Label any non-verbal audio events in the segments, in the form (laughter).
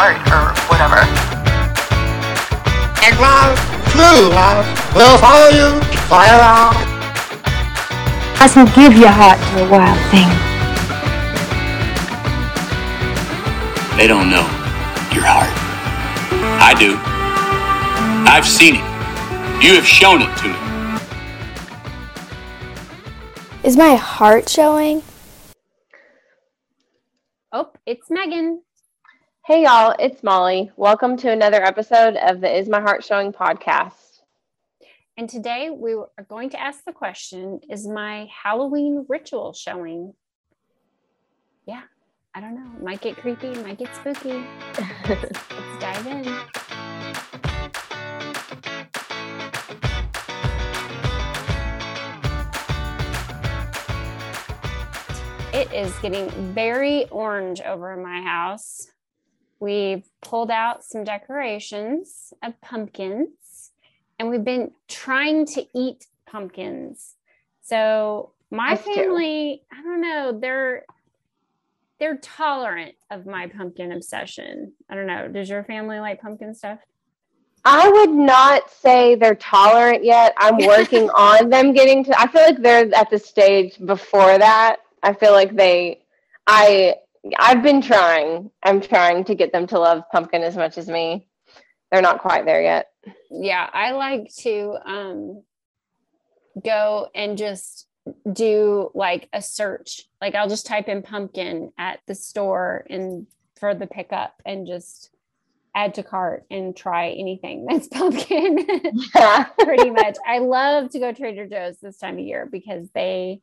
heart or whatever. And love, true love, will follow you forever. Mustn't give your heart to a wild thing. They don't know your heart. I do. I've seen it. You have shown it to me. Is my heart showing? Oh, it's Megan. Hey y'all, it's Molly. Welcome to another episode of the Is My Heart Showing podcast. And today we are going to ask the question Is my Halloween ritual showing? Yeah, I don't know. Might get creepy, might get spooky. Let's (laughs) dive in. It is getting very orange over in my house. We've pulled out some decorations of pumpkins and we've been trying to eat pumpkins. So my Us too. family, I don't know, they're they're tolerant of my pumpkin obsession. I don't know. Does your family like pumpkin stuff? I would not say they're tolerant yet. I'm (laughs) working on them getting to I feel like they're at the stage before that. I feel like they I I've been trying. I'm trying to get them to love pumpkin as much as me. They're not quite there yet. yeah i like to um go and just do like a search like i'll just type in pumpkin at the store and for the pickup and just add to cart and try anything (laughs) that's pumpkin Yeah. (laughs) pretty much i love to go trader joe's this time of year because they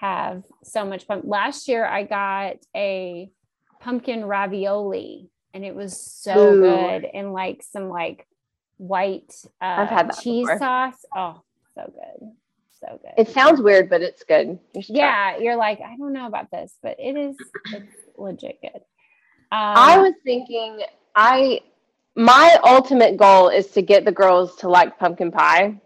have so much fun last year i got a pumpkin ravioli and it was so Ooh. good and like some like white uh, I've had that cheese before. sauce oh so good so good It sounds weird, but it's good. You should try. yeah you're like i don't know about this but it is it's legit good um, I was thinking I my ultimate goal is to get the girls to like pumpkin pie.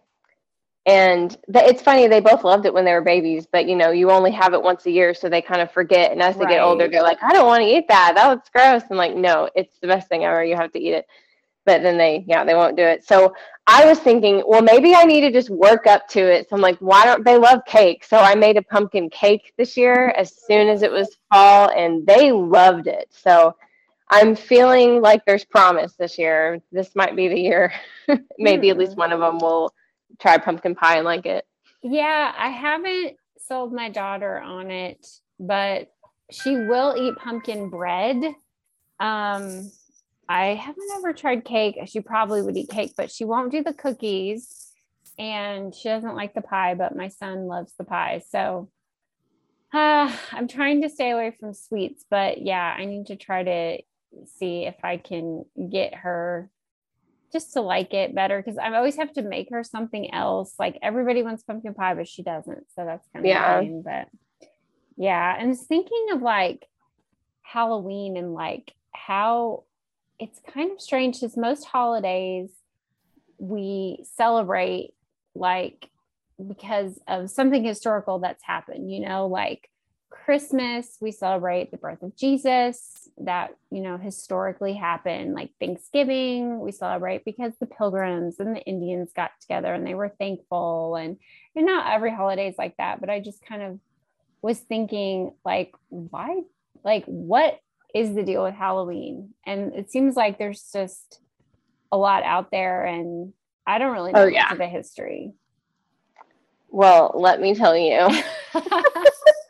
And th- it's funny they both loved it when they were babies, but you know, you only have it once a year so they kind of forget and as they get older they're like, I don't want to eat that. That looks gross. And like, no, it's the best thing ever. You have to eat it. But then they yeah, they won't do it. So I was thinking, well, maybe I need to just work up to it. So I'm like, why don't they love cake? So I made a pumpkin cake this year as soon as it was fall, and they loved it. So I'm feeling like there's promise this year. This might be the year. (laughs) maybe at least one of hmm. them will try pumpkin pie and like it. Yeah, I haven't sold my daughter on it, but she will eat pumpkin bread. Um, I haven't ever tried cake. She probably would eat cake, but she won't do the cookies. And she doesn't like the pie, but my son loves the pie. So uh, I'm trying to stay away from sweets, but yeah, I need to try to see if I can get her just to like it better because I always have to make her something else. Like everybody wants pumpkin pie, but she doesn't. So that's kind of Yeah. annoying. But yeah, and thinking of like Halloween and like how it's kind of strange because most holidays we celebrate like because of something historical that's happened, you know, like Christmas, we celebrate the birth of Jesus that, you know, historically happened. Like Thanksgiving, we celebrate because the pilgrims and the Indians got together and they were thankful. And, and not every holiday is like that, but I just kind of was thinking, like, why, like, what is the deal with Halloween? And it seems like there's just a lot out there and I don't really oh, know Oh, yeah. the history. Well, let me tell you, (laughs) (laughs)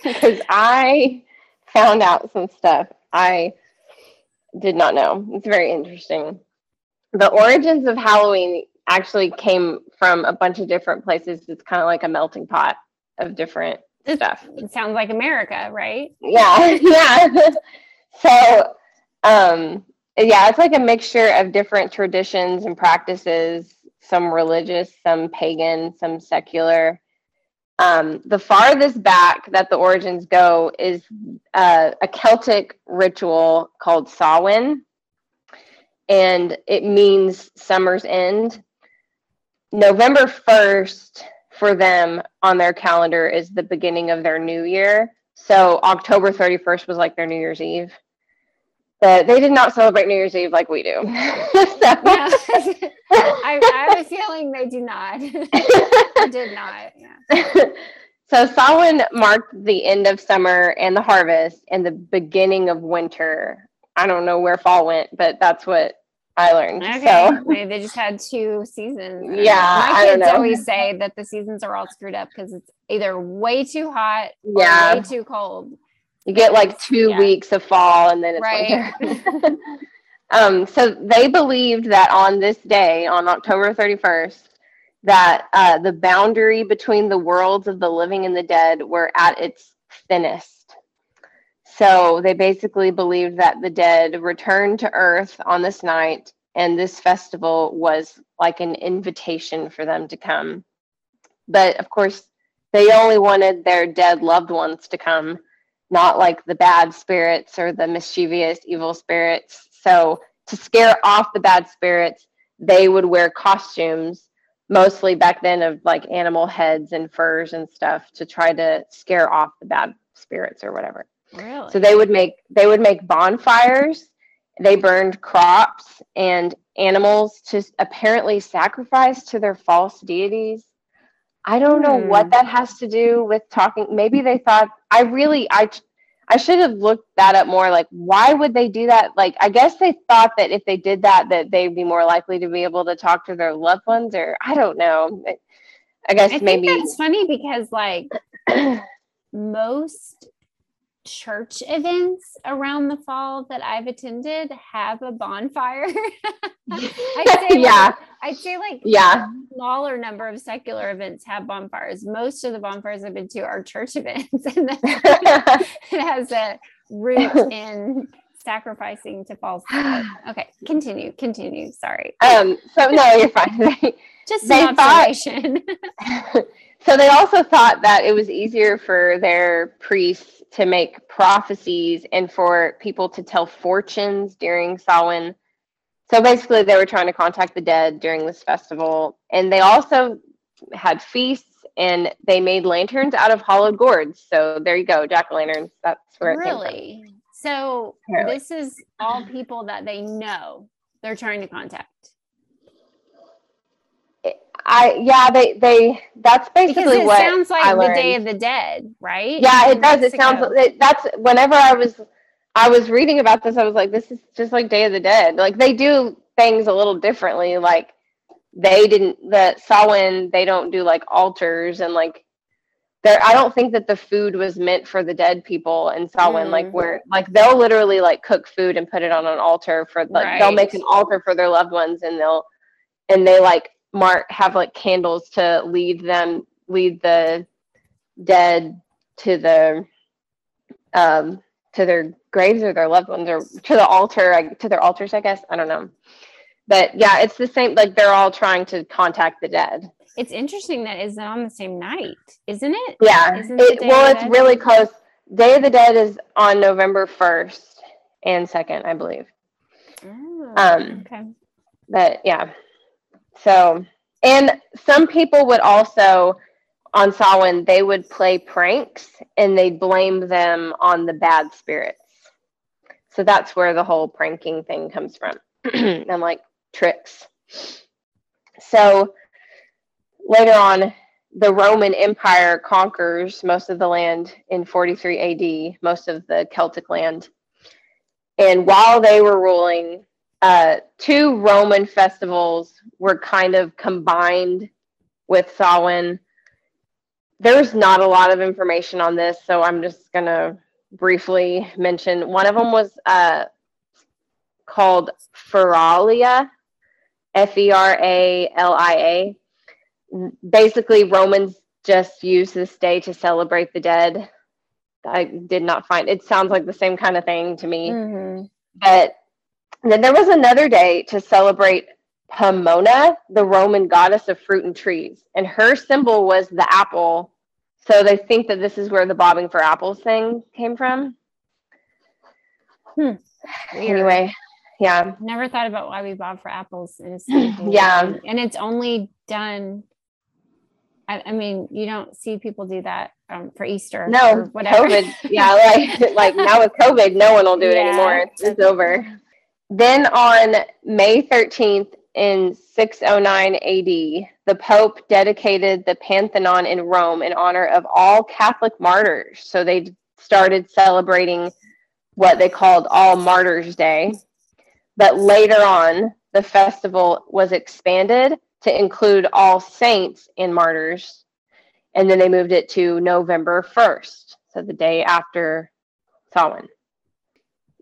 (laughs) because I found out some stuff I did not know. It's very interesting. The origins of Halloween actually came from a bunch of different places. It's kind of like a melting pot of different stuff. it sounds like America, right? Yeah, (laughs) yeah. (laughs) so, um, yeah, it's like a mixture of different traditions and practices, some religious, some pagan, some secular. Um, the farthest back that the origins go is uh, a Celtic ritual called Samhain, and it means summer's end. November 1st for them on their calendar is the beginning of their new year. So October 31st was like their New Year's Eve. But they did not celebrate New Year's Eve like we do. (laughs) so, (laughs) I, I have a feeling they do not. I did not. Yeah. (laughs) so Samhain marked the end of summer and the harvest and the beginning of winter. I don't know where fall went, but that's what I learned. Okay. So Maybe they just had two seasons. Yeah, My I don't kids always say that the seasons are all screwed up because it's either way too hot or Yeah. way too cold. You get like two Yeah. weeks of fall and then it's Right. winter. (laughs) um, so they believed that on this day, on October 31st, that uh, the boundary between the worlds of the living and the dead were at its thinnest. So they basically believed that the dead returned to Earth on this night, and this festival was like an invitation for them to come. But of course, they only wanted their dead loved ones to come, not like the bad spirits or the mischievous evil spirits. So to scare off the bad spirits, they would wear costumes, mostly back then of like animal heads and furs and stuff to try to scare off the bad spirits or whatever. Really? So they would make they would make bonfires. They burned crops and animals to apparently sacrifice to their false deities. I don't know Hmm. what that has to do with talking. Maybe they thought I really I I should have looked that up more. Like, why would they do that? Like, I guess they thought that if they did that, that they'd be more likely to be able to talk to their loved ones, or I don't know. I guess I think maybe that's funny because like (clears throat) most church events around the fall that I've attended have a bonfire. (laughs) I'd (laughs) say yeah, like, I'd say like yeah. smaller number of secular events have bonfires. Most of the bonfires I've been to are church (laughs) events, and then it has a root in sacrificing to false. gods. Okay, continue, continue. Sorry, um. So no, you're fine. just they an thought- so they also thought that it was easier for their priests to make prophecies and for people to tell fortunes during Samhain. So basically, they were trying to contact the dead during this festival, and they also had feasts and they made lanterns out of hollowed gourds. So there you go, jack o' lanterns. That's where it really? So Apparently. this is all people that they know they're trying to contact. I yeah, they they that's Because basically it what sounds like I the learned. Day of the Dead, right? yeah In it does it sounds Mexico. it, that's whenever i was i was reading about this i was like this is just like day of the dead like they do things a little differently like they didn't the Samhain they don't do like altars and like there i don't think that the food was meant for the dead people in Samhain like Mm. where like they'll literally like cook food and put it on an altar for like they'll make an altar for their loved ones and they'll and they like mark have like candles to lead them lead the dead to the um to their graves or their loved ones or to the altar I- to their altars i guess. I don't know. But yeah it's the same like they're all trying to contact the dead. It's interesting that it's on the same night, isn't it? yeah. Isn't it, well it's really close. Day of the dead is on november 1st and 2nd i believe. Oh, Um, okay. but yeah so and some people would also on Samhain they would play pranks and they blame them on the bad spirits. So that's where the whole pranking thing comes from. (clears throat) And like tricks. So later on the roman empire conquers most of the land in 43 ad most of the celtic land. And while they were ruling uh, two Roman festivals were kind of combined with Samhain. There's not a lot of information on this, so I'm just gonna briefly mention one of them was uh, called Feralia, F E R A L I A. Basically, Romans just use this day to celebrate the dead. I did not find it sounds like the same kind of thing to me. Mhm. But then there was another day to celebrate Pomona, the Roman goddess of fruit and trees, and her symbol was the apple. So they think that this is where the bobbing for apples thing came from. Weird. Anyway, yeah, Never thought about why we bob for apples. It's (laughs) Yeah. and it's only done I, I mean, you don't see people do that um, for Easter. or No, whatever. COVID. Yeah, (laughs) like like now with COVID, no one will do it Yeah. anymore. It's, it's over. Then on May 13th in 609 AD, the Pope dedicated the Pantheon in Rome in honor of all Catholic martyrs. So they started celebrating what they called All Martyrs Day. But later on, the festival was expanded to include all saints and martyrs. And then they moved it to November 1st, so the day after Samhain.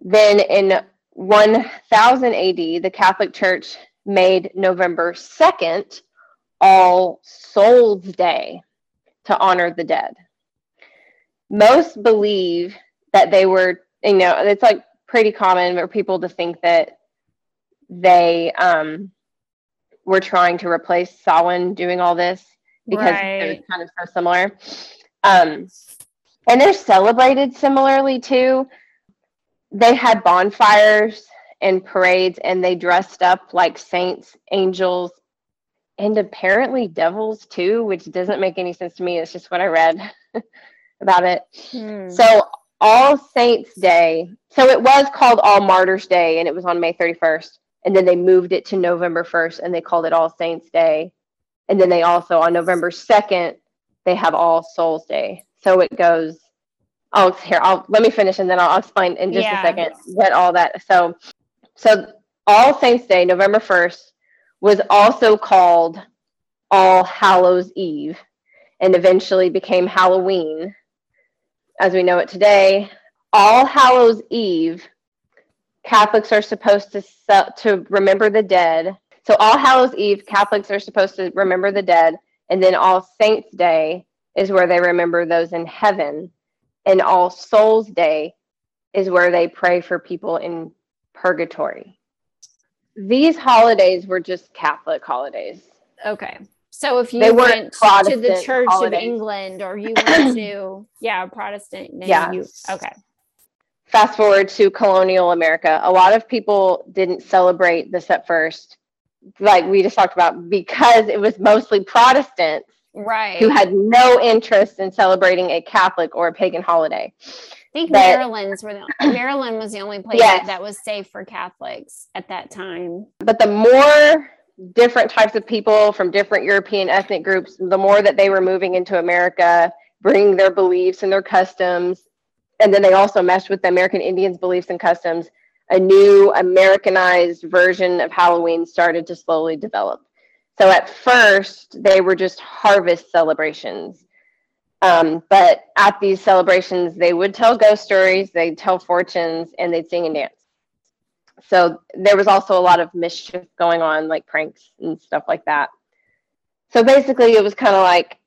Then in 1000 AD, the Catholic Church made November 2nd All Souls Day to honor the dead. Most believe that they were, you know, it's like pretty common for people to think that they um, were trying to replace Samhain doing all this because Right. kind of so similar. Um, and they're celebrated similarly too. They had bonfires and parades, and they dressed up like saints, angels, and apparently devils too, which doesn't make any sense to me. It's just what I read (laughs) about it. Hmm. So All Saints Day. So it was called All Martyrs Day, and it was on May 31st. And then they moved it to November 1st, and they called it All Saints Day. And then they also on November 2nd they have All Souls Day. So it goes. Oh, here I'll let me finish, and then I'll explain in just Yeah. a second what all that. So, so All Saints Day, November 1st, was also called All Hallows Eve, and eventually became Halloween as we know it today. All Hallows Eve, Catholics are supposed to to remember the dead. So All Hallows Eve, Catholics are supposed to remember the dead, and then All Saints Day is where they remember those in heaven, and All Souls Day is where they pray for people in purgatory. These holidays were just Catholic holidays. Okay. So if you They went to the Church of. England or you went to (clears throat) yeah, Protestant, Yeah. you okay. fast forward to colonial America, a lot of people didn't celebrate this at first, like we just talked about, because it was mostly Protestants Right. who had no interest in celebrating a Catholic or a pagan holiday. I think but- Maryland's were the, Maryland was the only place Yes. that was safe for Catholics at that time. But the more different types of people from different European ethnic groups, the more that they were moving into America, bringing their beliefs and their customs. And then they also meshed with the American Indians' beliefs and customs. A new Americanized version of Halloween started to slowly develop. So at first, they were just harvest celebrations. Um, but at these celebrations, they would tell ghost stories, they'd tell fortunes, and they'd sing and dance so there was also a lot of mischief going on like pranks and stuff like that so basically it was kind of like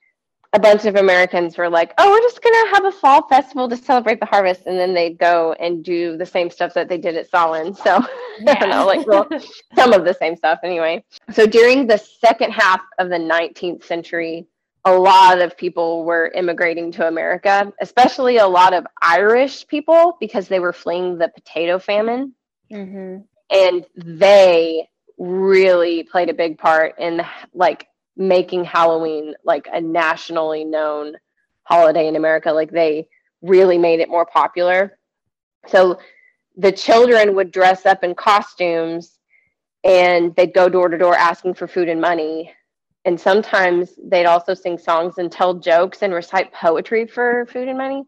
a bunch of americans were like oh we're just going to have a fall festival to celebrate the harvest and then they'd go and do the same stuff that they did at Samhain. (laughs) so i don't know like well, (laughs) some of the same stuff anyway. So during the second half of the 19th century a lot of people were immigrating to america especially a lot of irish people because they were fleeing the potato famine. Hmm and they really played a big part in like making Halloween like a nationally known holiday in America. Like they really made it more popular. So the children would dress up in costumes and they'd go door to door asking for food and money. And sometimes they'd also sing songs and tell jokes and recite poetry for food and money.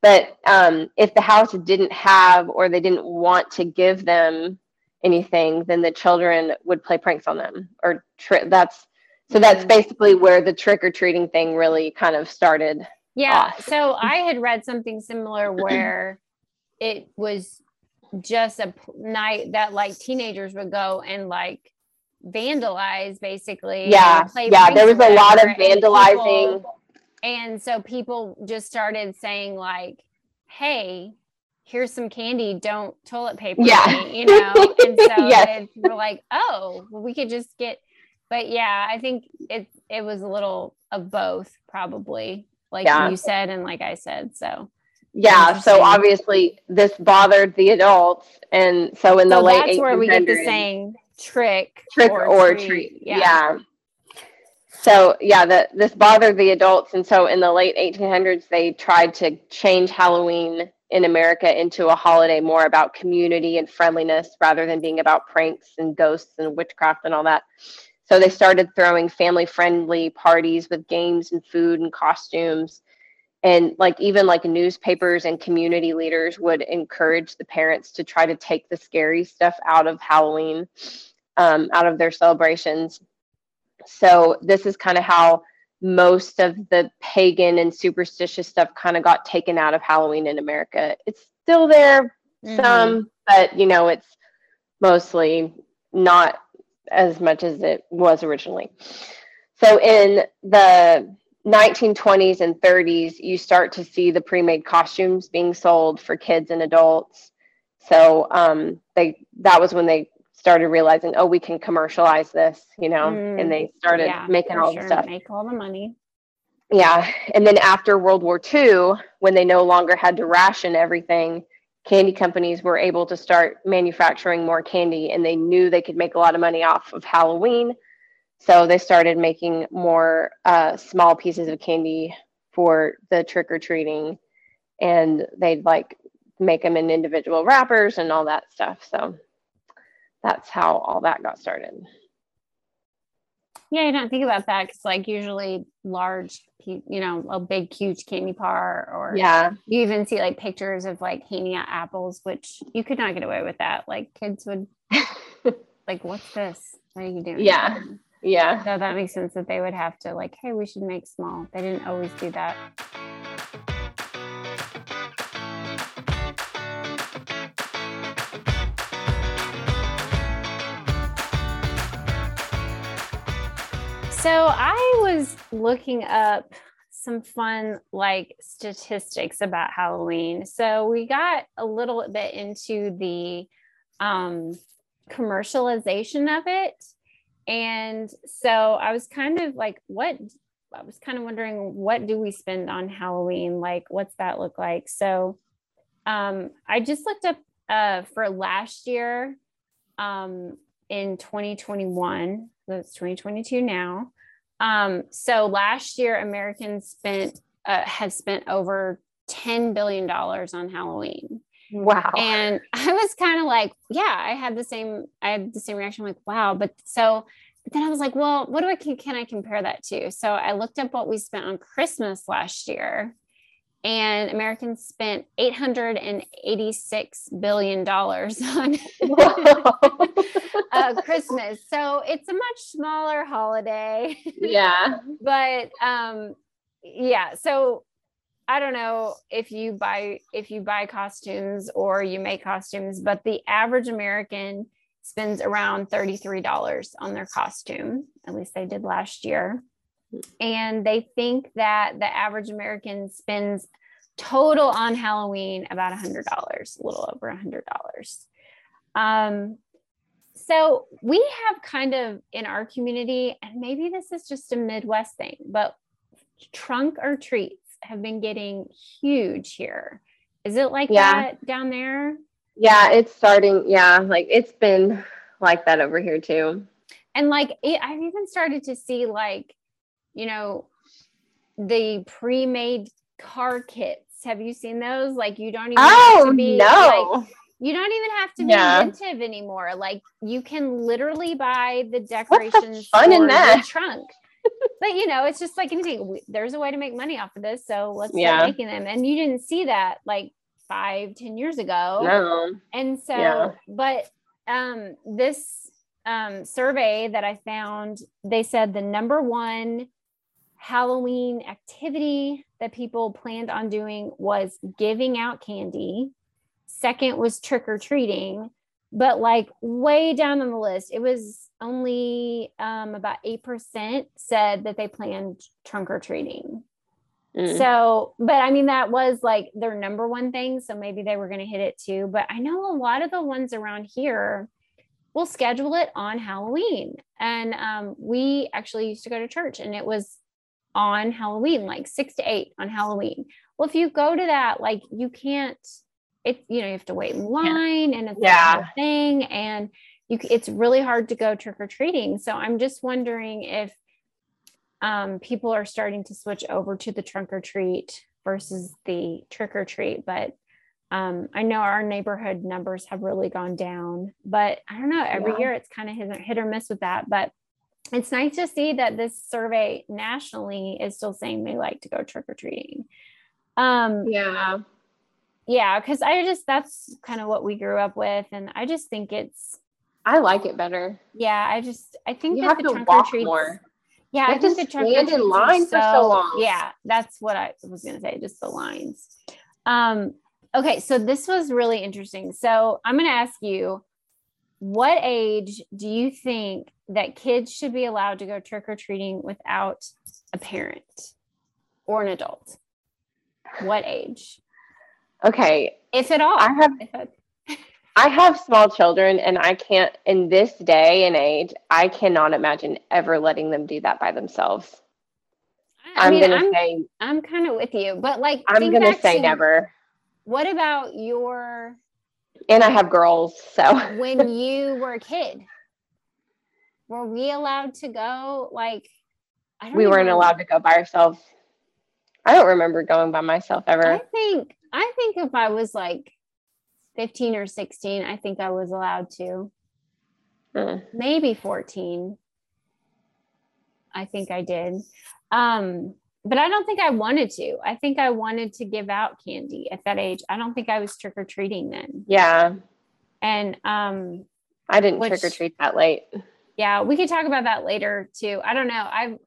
But um, if the house didn't have or they didn't want to give them anything, then the children would play pranks on them. Or tri- that's so that's Mhm. basically where the trick or treating thing really kind of started. Yeah. off. So I had read something similar (clears throat) where it was just a night that like teenagers would go and like vandalize basically. Yeah, yeah. There was a lot of whatever, and vandalizing. people- and so people just started saying like, "Hey, here's some candy. Don't toilet paper Yeah. me," you know. (laughs) And so Yes. they were like, "Oh, well, we could just get." But yeah, I think it it was a little of both, probably, like Yeah. you said and like I said. So Yeah, so obviously this bothered the adults, and so in the so late that's where we get the 1800s saying trick trick or, treat. Yeah. Yeah. so yeah, the, this bothered the adults, and so in the late 1800s, they tried to change Halloween in America into a holiday more about community and friendliness rather than being about pranks and ghosts and witchcraft and all that. So they started throwing family friendly parties with games and food and costumes. And like even like newspapers and community leaders would encourage the parents to try to take the scary stuff out of Halloween, um, out of their celebrations so this is kind of how most of the pagan and superstitious stuff kind of got taken out of Halloween in America. It's still there mm-hmm. some, but you know, it's mostly not as much as it was originally. So in the 1920s and 30s, you start to see the pre-made costumes being sold for kids and adults. So um, they that was when they started realizing, oh, we can commercialize this, you know, mm, and they started yeah, making all sure. the stuff. Make all the money. Yeah. And then after World War II, when they no longer had to ration everything, candy companies were able to start manufacturing more candy and they knew they could make a lot of money off of Halloween. So they started making more uh, small pieces of candy for the trick or treating and they'd like make them in individual wrappers and all that stuff. So that's how all that got started. Yeah, I don't think about that because, like, usually large, you know, a big, huge candy bar, or yeah, you even see like pictures of like handing out apples, which you could not get away with that. Like, kids would, (laughs) like, what's this? What are you doing? Yeah, yeah. So that makes sense that they would have to, like, hey, we should make small. They didn't always do that. So I was looking up some fun like statistics about Halloween. So we got a little bit into the um, commercialization of it. And so I was kind of like, what? I was kind of wondering, what do we spend on Halloween? Like, what's that look like? So um, I just looked up uh, for last year um, in 2021 it's 2022 now. Um, so last year, Americans spent uh, has spent over 10 billion dollars on Halloween. Wow. And (laughs) I was kind of like, yeah, I had the same, I had the same reaction, like, wow. But so, but then I was like, well, what do I can, can I compare that to? So I looked up what we spent on Christmas last year and Americans spent 886 billion dollars on (laughs) uh, Christmas. So it's a much smaller holiday. Yeah. (laughs) but um, yeah. So I don't know if you buy if you buy costumes or you make costumes, but the average American spends around $33 on their costume. At least they did last year and they think that the average American spends total on Halloween about a hundred dollars, a little over a hundred dollars. Um, so we have kind of in our community, and maybe this is just a Midwest thing, but trunk or treats have been getting huge here. Is it like yeah. that down there? Yeah, it's starting. Yeah, like it's been like that over here too. And like it, I've even started to see like you know, the pre-made car kits. Have you seen those? Like you don't even oh, have to be no. like you don't even have to be yeah. inventive anymore. Like you can literally buy the decorations fun for in that? the trunk. but you know, it's just like anything. There's a way to make money off of this, so let's yeah. start making them. And you didn't see that like five, ten years ago. No. And so, yeah. but um, this um, survey that I found, they said the number one Halloween activity that people planned on doing was giving out candy. Second was trick or treating, but like way down on the list, it was only um, about 8% said that they planned trunk or treating. Mm. So, but I mean, that was like their number one thing. So maybe they were going to hit it too. But I know a lot of the ones around here will schedule it on Halloween. And um, we actually used to go to church and it was on Halloween, like six to eight on Halloween. Well, if you go to that, like you can't, it, you know, you have to wait in line yeah. and it's yeah. a thing. And you, it's really hard to go trick or treating. So I'm just wondering if, um, people are starting to switch over to the trunk or treat versus the trick or treat. But um, I know our neighborhood numbers have really gone down, but I don't know. Every Yeah. year it's kind of hit, hit or miss with that. But it's nice to see that this survey nationally is still saying they like to go trick or treating. Um, Yeah. yeah, because I just that's kind of what we grew up with, and I just think it's I like it better. yeah. I just I think You that have the to trunk or treats. more. Yeah, You I think the trunk or in treats are line for so long. Yeah, that's what I was gonna say. Just the lines. Um. Okay, so this was really interesting. So I'm gonna ask you, what age do you think that kids should be allowed to go trick or treating without a parent or an adult? What age, Okay. if at all? I have (laughs) I have small children and I can't in this day and age, I cannot imagine ever letting them do that by themselves. I I'm mean, gonna I'm say I'm kind of with you, but like, I'm gonna say to never. What about your And I have girls, so when (laughs) you were a kid? Were we allowed to go? Like, I don't we weren't even- allowed to go by ourselves. I don't remember going by myself ever. I think I think if I was like 15 or 16, I think I was allowed to. Mm. Maybe 14. I think I did. Um, but I don't think I wanted to. I think I wanted to give out candy at that age. I don't think I was trick or treating then. Yeah. And um, I didn't trick or treat that late. Yeah, we could talk about that later too. I don't know. I've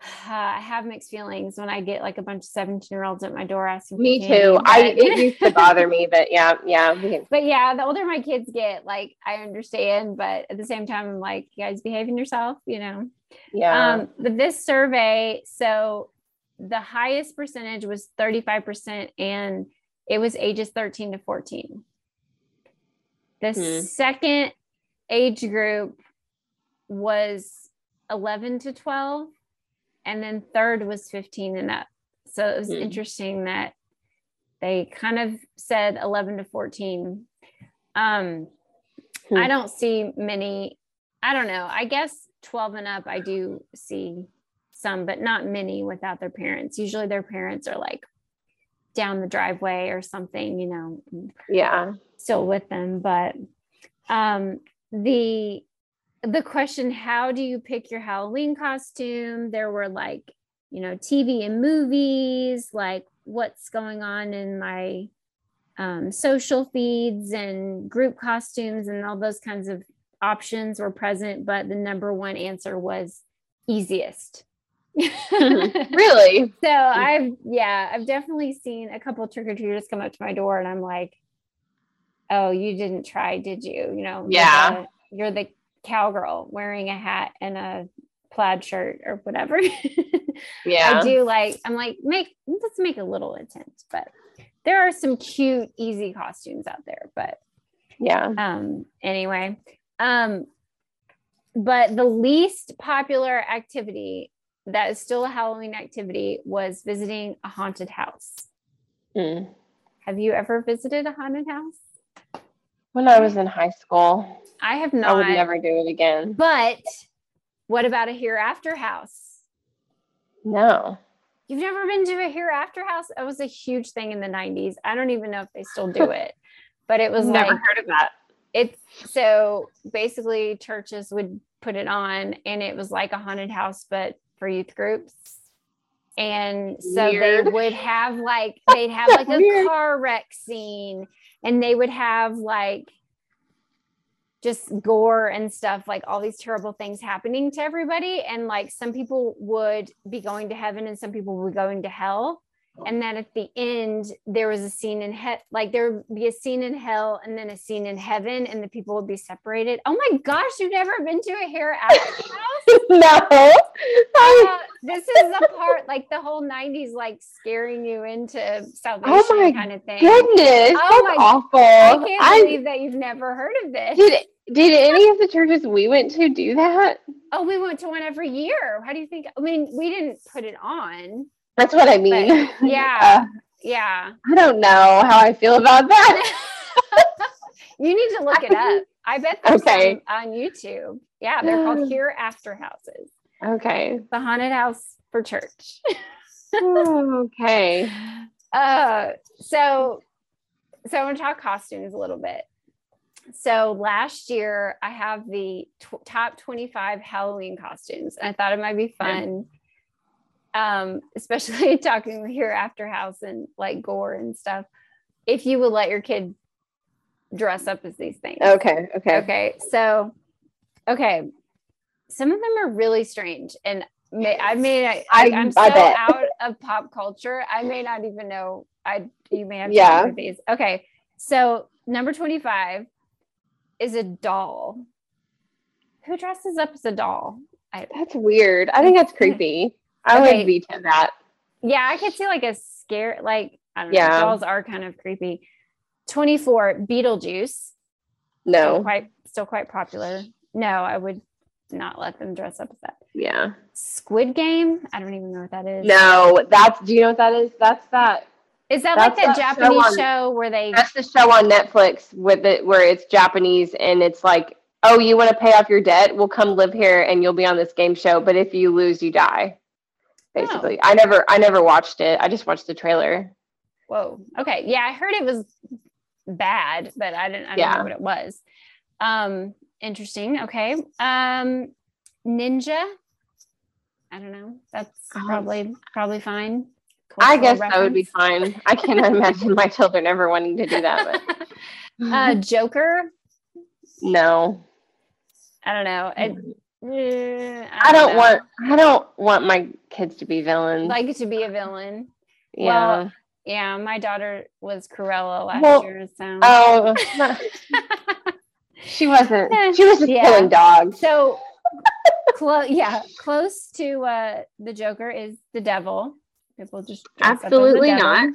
(sighs) I have mixed feelings when I get like a bunch of 17 year olds at my door asking. Me candy, too. I it used to bother me, but yeah, yeah. (laughs) but yeah, the older my kids get, like I understand, but at the same time, I'm like, you guys behaving yourself, you know. Yeah. Um, but this survey, so the highest percentage was 35%, and it was ages 13 to 14. The Hmm. second age group was 11 to 12, and then third was 15 and up. So it was Hmm. interesting that they kind of said 11 to 14. Um, Hmm. I don't see many. I don't know. I guess 12 and up, I do see some, but not many without their parents. Usually their parents are like down the driveway or something, you know, yeah. still with them. But um, the the question, how do you pick your Halloween costume? There were like, you know, TV and movies, like what's going on in my um, social feeds and group costumes and all those kinds of options were present, but the number one answer was easiest. (laughs) Really? So I've yeah, I've definitely seen a couple trick or treaters come up to my door, and I'm like, "Oh, you didn't try, did you? You know, you're Yeah. the- you're the cowgirl wearing a hat and a plaid shirt or whatever." (laughs) Yeah. I do like. I'm like, make let's make a little attempt, but there are some cute, easy costumes out there. But Yeah. um, anyway, um, but the least popular activity that is still a Halloween activity was visiting a haunted house. Mm. Have you ever visited a haunted house? When I was in high school, I have not. I would never do it again. But what about a hereafter house? No. You've never been to a hereafter house? It was a huge thing in the 90s. I don't even know if they still do (laughs) it, but it was I've never like heard of that. it's so basically churches would put it on and it was like a haunted house but for youth groups and so Weird. they would have like (laughs) they'd have like a Weird. car wreck scene and they would have like just gore and stuff like all these terrible things happening to everybody. And like some people would be going to heaven and some people would be going to hell and then at the end there was a scene in hell like there would be a scene in hell and then a scene in heaven and the people would be separated oh my gosh you've never been to a hair (laughs) house no. Uh, this is the part like the whole 90s like scaring you into salvation Oh my kind of thing goodness. Oh my- awful. i can't I- believe that you've never heard of this did did any of the churches we went to do that? oh we went to one every year how do you think i mean we didn't put it on That's what I mean. (laughs) yeah. Uh, yeah I don't know how I feel about that. (laughs) you need to look it up. I bet there's Okay. on YouTube. Yeah, they're called (gasps) hereafter houses. Okay. The haunted house for church. okay. (laughs) Uh, so, so I want to talk costumes a little bit. So last year, I have the tw- top 25 Halloween costumes. And I thought it might be fun, um, (laughs) especially talking with your after house and like gore and stuff. If you would let your kid dress up as these things. Okay. Okay. Okay. So, okay. Some of them are really strange. And may, I mean, I, I- I'm so out of pop culture. I may not even know. I, you may have to Yeah. these. Okay. So, number 25 is a doll. Who dresses up as a doll? I, That's weird. I think that's (laughs) creepy. I Okay. would veto that. yeah, I could see like a scare, like, I don't know. Yeah. Dolls are kind of creepy. 24, Beetlejuice. Still No. quite, still quite popular. No, I would not let them dress up as that. Yeah. Squid Game. I don't even know what that is. No. That's. Do you know what that is? That's that. Is that like that that show Japanese on- show where they? That's the show on Netflix with it where it's Japanese and it's like, oh, you want to pay off your debt? We'll come live here and you'll be on this game show. But if you lose, you die. Basically, I never, I never watched it. I just watched the trailer. Whoa. Okay. Yeah, I heard it was bad, but I didn't. I don't Yeah. know what it was. Um. Interesting. Okay. Um. Ninja. I don't know. That's Oh. probably probably fine. I guess that would be fine. I can't (laughs) imagine my children ever wanting to do that. But (laughs) uh, Joker. no, I don't know. I, eh, I don't know. want. I don't want my kids to be villains. like to be a villain. yeah. well, Yeah, my daughter was Cruella last Well, year, so oh, (laughs) she wasn't. She was just Yeah. killing dogs. so close. Yeah, close to uh, the Joker is the devil. People just dress up as the Absolutely not.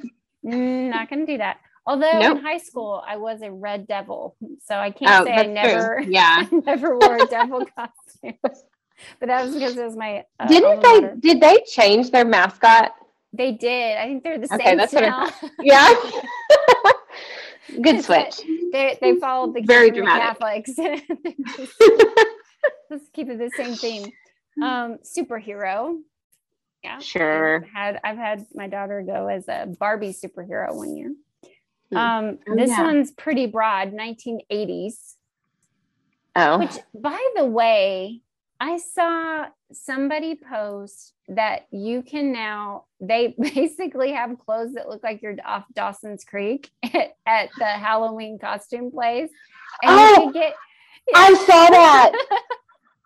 Mm, not gonna do that. Although Nope. in high school I was a red devil, so I can't Oh, say I never, true. Yeah. (laughs) Never wore a devil (laughs) costume. But that was because it was my. Uh, Didn't they? Did they change their mascot? They did. I think they're the Okay, same that's what I. Yeah. (laughs) Good switch. they they followed the Very Very dramatic. Catholics. Let's keep it the same theme. Um, superhero. Yeah. Sure. I've had I've had my daughter go as a Barbie superhero one year. Hmm. Um, Oh, this yeah. one's pretty broad, 1980s. Oh. Which, by the way, I saw somebody post that you can now. They (laughs) basically have clothes that look like you're off Dawson's Creek at, (laughs) at the Halloween costume place, and Oh, you get. (laughs) I saw that.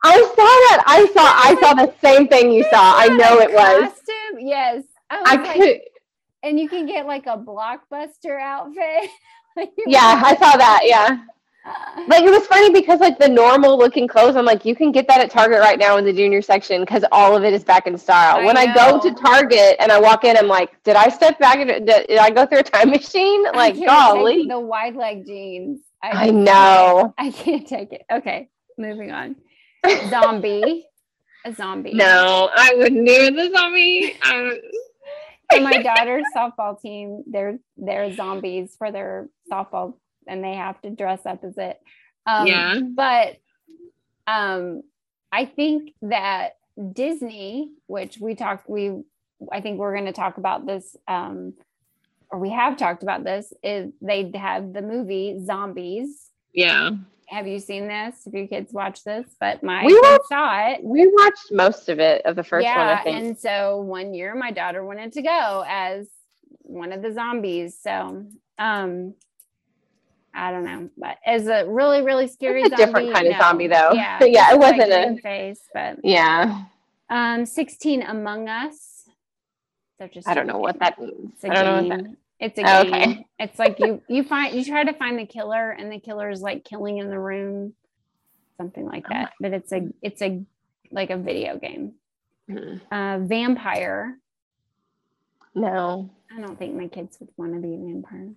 I saw that. I saw. I saw the same thing you saw. I know it was. costume. Yes, I I like, could. And you can get like a blockbuster outfit. (laughs) Yeah, I saw that. Yeah. (laughs) Like it was funny because like the normal looking clothes, I'm like, you can get that at Target right now in the junior section because all of it is back in style. I when I go to. Target and I walk in, I'm like, did I step back? and- Did, did I go through a time (laughs) machine? Like, golly. the wide leg jeans. I know. I can't take it. Okay, moving on. Zombie. A zombie. No, I wouldn't do the zombie. I, So my (laughs) daughter's softball team, they're they're zombies for their softball, and they have to dress up as it. Um, Yeah. But um, I think that Disney, which we talked, we I think we're going to talk about this, um, or we have talked about this. Is they have the movie Zombies. yeah. Have you seen this? Have your kids watched this? But my We watched- saw it. We watched most of it of the first one, I think. And so one year my daughter wanted to go as one of the zombies. So um I don't know, but as a really, really scary It's a different zombie, kind of no. zombie, though. Yeah, (laughs) Yeah, it wasn't a- green face, but yeah. um 16 Among Us. So just I don't know what that means. a I don't know what that It's a Oh, game. okay. It's like you you find you try to find the killer and the killer is like killing in the room, something like Oh that. But it's a it's a like a video game. Hmm. Uh vampire. No. I don't think my kids would want to be a vampire.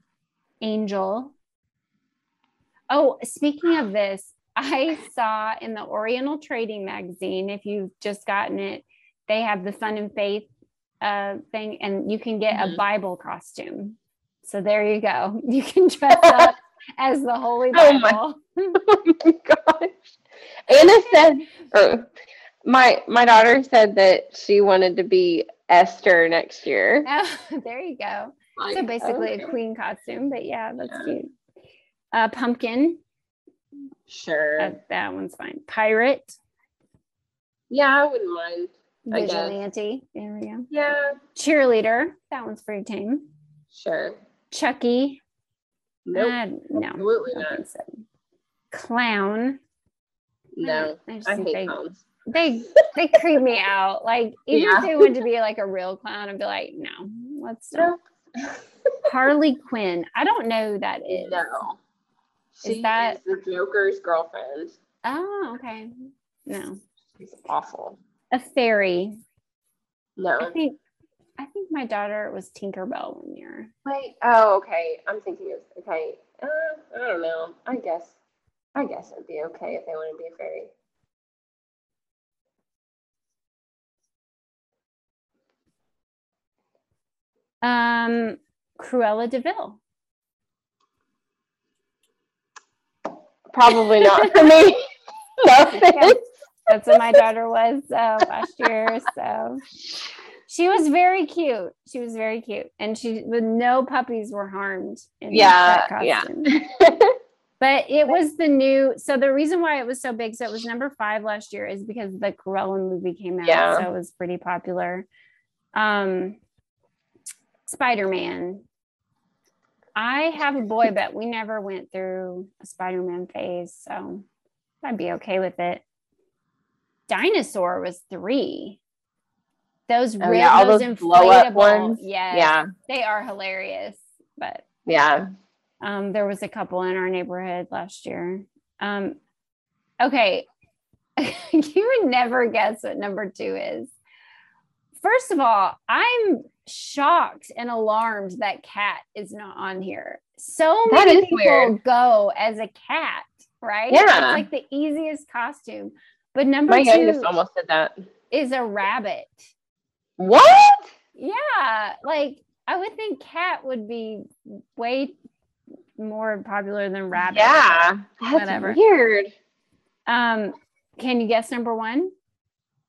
Angel. Oh, speaking of this, I saw in the Oriental Trading Magazine, if you've just gotten it, they have the Fun and Faith uh, thing, and you can get a Mhm. Bible costume. So there you go. (laughs) You can dress up (laughs) as the Holy Oh my- Bible. (laughs) oh my gosh. Anna said, or My my daughter said that she wanted to be Esther next year. Oh, there you go. so basically okay. a queen costume, but yeah, that's Yeah. cute. Uh, pumpkin, Sure. that one's fine. Pirate, yeah, I wouldn't mind. Vigilante, there we go. Yeah. Cheerleader, that one's pretty tame. Sure. Chucky, Nope. uh, no, absolutely think so. Clown, No. I just I think hate they, clowns. they they creep me out. Like (laughs) even Yeah. if they wanted to be like a real clown, I'd be like, no, let's not. Harley Quinn. I don't know who that is. No. Is She that- is the Joker's girlfriend. Oh, okay. No. She's awful. A fairy. No. I think I think my daughter was Tinkerbell one year. Wait. Oh, okay. I'm thinking of okay. Uh, I don't know. I guess. I guess it'd be okay if they want to be a fairy. Um Cruella de Vil. Probably not for me. (laughs) no. That's what my daughter was uh, last year. So she was very cute. She was very cute. And she with no puppies were harmed in Yeah, that yeah. (laughs) But it was the new. So the reason why it was so big, so it was number five last year, is because the Cruella movie came out. Yeah. So it was pretty popular. Um, Spider Man. I have a boy, but we never went through a Spider Man phase, so I'd be okay with it. Dinosaur was three. Those Oh, real, yeah, all those, those inflatable ones. Yes, Yeah. they are hilarious. But Yeah. um, there was a couple in our neighborhood last year. Um, okay, (laughs) you would never guess what number two is. First of all, I'm shocked and alarmed that cat is not on here. So That many people weird. go as a cat, right? Yeah. it's like the easiest costume. But number My two almost did that. is a rabbit. What? Yeah, like I would think cat would be way more popular than rabbit. Yeah. That's Whatever. weird. Um, can you guess number one?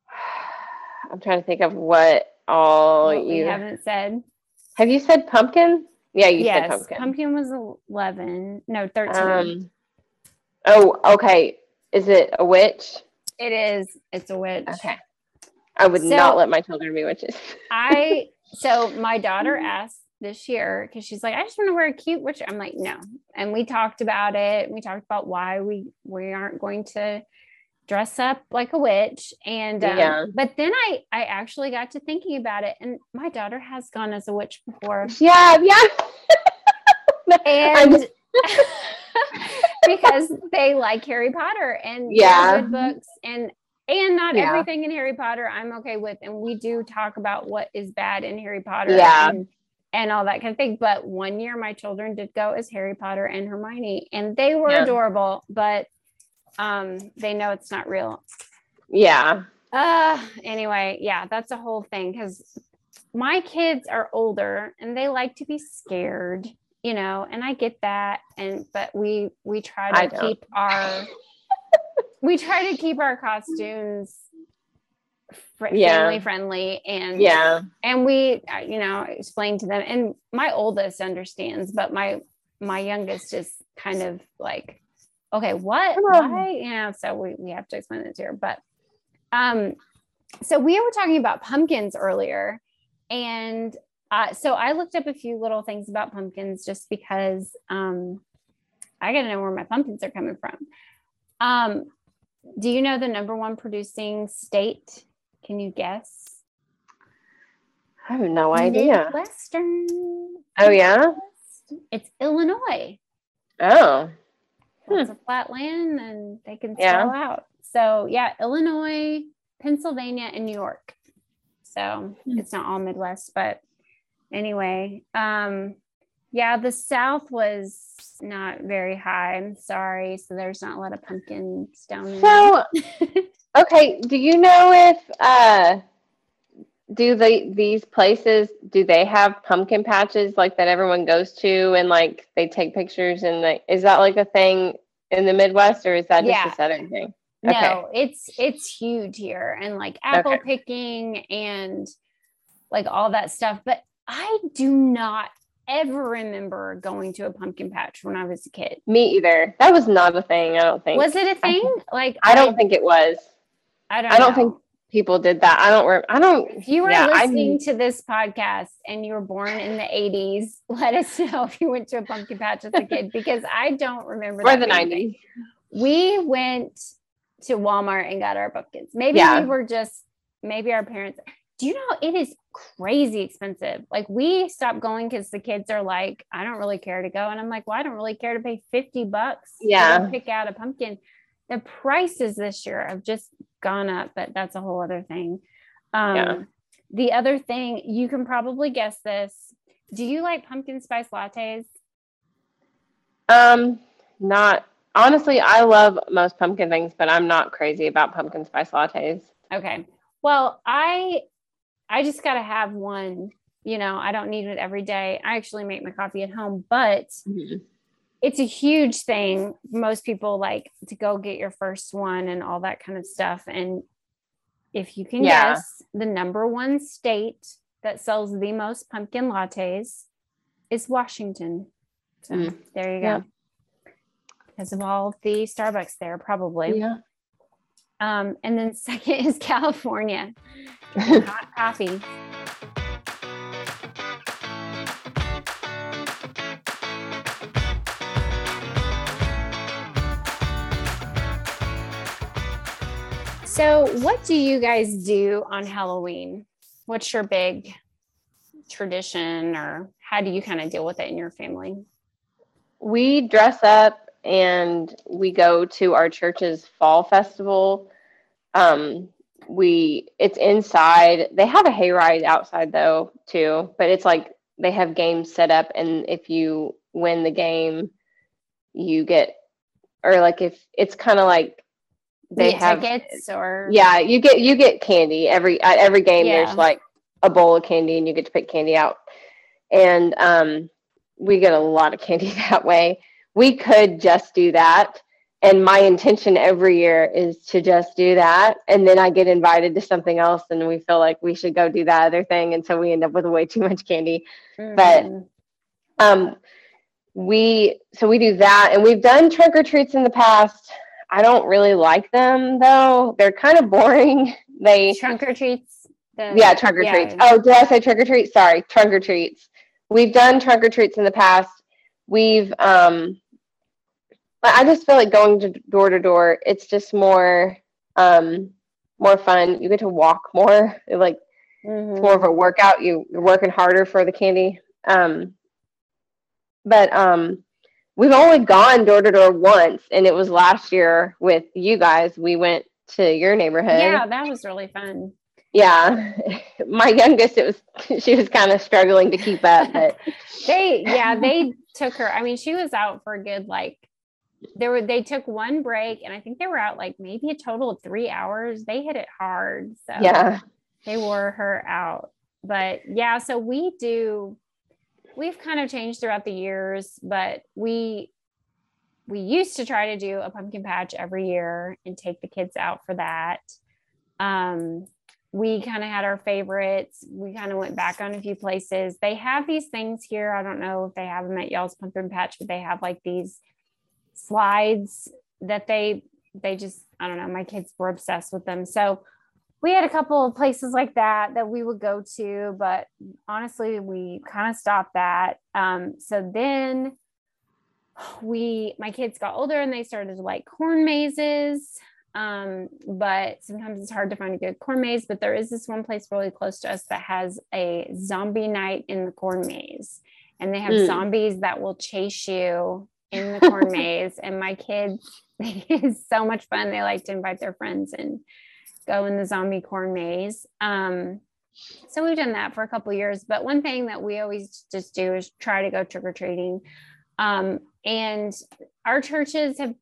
(sighs) I'm trying to think of what all What you haven't said. have you said pumpkin? Yeah, you yes, said pumpkin. pumpkin was eleven. No, thirteen. Um Oh, okay. Is it a witch? It is. It's a witch. Okay. I would So- not let my children be witches. (laughs) I so my daughter asked this year because she's like, I just want to wear a cute witch. I'm like, no. And we talked about it. We talked about why we we aren't going to dress up like a witch. And um, Yeah. but then I I actually got to thinking about it, and my daughter has gone as a witch before, yeah, yeah. (laughs) I'm- and (laughs) because they like Harry Potter and Yeah. good books and and not Yeah. everything in Harry Potter I'm okay with and we do talk about what is bad in Harry Potter Yeah. and, and all that kind of thing but one year my children did go as Harry Potter and Hermione and they were Yeah. adorable but um they know it's not real yeah. uh anyway yeah that's a whole thing because my kids are older and they like to be scared you know and i get that and but we we try to keep our (laughs) we try to keep our costumes fr- Yeah. family friendly and Yeah. and we you know explain to them and my oldest understands but my my youngest is kind of like okay what why know so we, we have to explain this here but um so we were talking about pumpkins earlier and uh, so i looked up a few little things about pumpkins just because um i gotta know where my pumpkins are coming from um do you know the number one producing state can you guess I have no idea. Western. Oh yeah? It's Illinois. Oh. It's a flat land and they can Yeah. out. So yeah, Illinois, Pennsylvania, and New York. So Hmm. it's not all Midwest, but anyway. Um yeah, the South was not very high. I'm sorry. So there's not a lot of pumpkins down there. So (laughs) okay, do you know if uh do they these places do they have pumpkin patches like that everyone goes to and like they take pictures and like is that like a thing in the Midwest or is that just Yeah. a southern thing? No, Okay. it's it's huge here and like apple Okay. picking and like all that stuff. But I do not ever remember going to a pumpkin patch when I was a kid. Me either. That was not a thing. I don't think. Was it a thing? Like I don't think it was. I don't. I don't know. think people did that. I don't. Re- I don't. If you were Yeah, I listening to this podcast and you were born in the 80s, (laughs) let us know if you went to a pumpkin patch as a kid (laughs) because I don't remember. Or that the being a thing. nineties. We went to Walmart and got our pumpkins. Maybe Yeah. we were just, maybe our parents. Do you know it is crazy expensive? Like we stopped going because the kids are like, I don't really care to go. And I'm like, well, I don't really care to pay 50 bucks to Yeah. pick out a pumpkin. The prices this year have just gone up, but that's a whole other thing. Um, Yeah. The other thing, you can probably guess this. Do you like pumpkin spice lattes? Um, not honestly. I love most pumpkin things, but I'm not crazy about pumpkin spice lattes. Okay. Well, I I just got to have one. You know, I don't need it every day. I actually make my coffee at home, but it's a huge thing. Most people like to go get your first one and all that kind of stuff. And if you can Yeah. guess, the number one state that sells the most pumpkin lattes is Washington. So Mm. there you go. Yeah. Because of all the Starbucks there, probably. Yeah. Um, and then (laughs) second is California. (laughs) Hot coffee. So, what do you guys do on Halloween? What's your big tradition, or how do you kind of deal with it in your family? we dress up and we go to our church's fall festival. Um, we it's inside. They have a hayride outside though too, but it's like they have games set up, and if you win the game, you get or like if it's kind of like they Get have tickets, or yeah you get you get candy every at every game Yeah. there's like a bowl of candy and you get to pick candy out and um we get a lot of candy (laughs) that way we could just do that and my intention every year is to just do that. And then i get invited to something else and we feel like we should go do that other thing. And so we end up with way too much candy. But- Mhm. um we so we do that. And we've done trick or treats in the past. I don't really like them though. They're kind of boring. (laughs) They trunk or treats. the- yeah trunk or yeah. treats. Oh did i say trick or treats? Sorry trunk or treats. We've done trunk or treats in the past. We've um but i just feel like going to door to door it's just more um more fun you get to walk more (laughs) like Mhm. it's more of a workout. You, you're working harder for the candy. Um, but um, we've only gone door to door once, and it was last year with you guys. We went to your neighborhood. Yeah, that was really fun. Yeah. (laughs) My youngest, it was (laughs) she was kind of struggling to keep up, but They yeah, they took her. I mean, she was out for a good like there were they took one break and I think they were out like maybe a total of three hours. They hit it hard. So yeah, they wore her out. But yeah, so we do we've kind of changed throughout the years, but we we used to try to do a pumpkin patch every year and take the kids out for that. Um we kind of had our favorites. We kind of went back on a few places. They have these things here. I don't know if they have them at Y'all's Pumpkin Patch, but they have like these slides that they they just I don't know. My kids were obsessed with them. So we had a couple of places like that that we would go to, but honestly, we kind of stopped that. Um, so then we, my kids got older and they started to like corn mazes. Um, but sometimes it's hard to find a good corn maze. But there is this one place really close to us that has a zombie night in the corn maze, and they have Mm. zombies that will chase you in the (laughs) corn maze. And my kids, (laughs) it's so much fun. They like to invite their friends and go in the zombie corn maze. Um, so we've done that for a couple years. But one thing that we always just do is try to go trick or treating. Um, and our churches have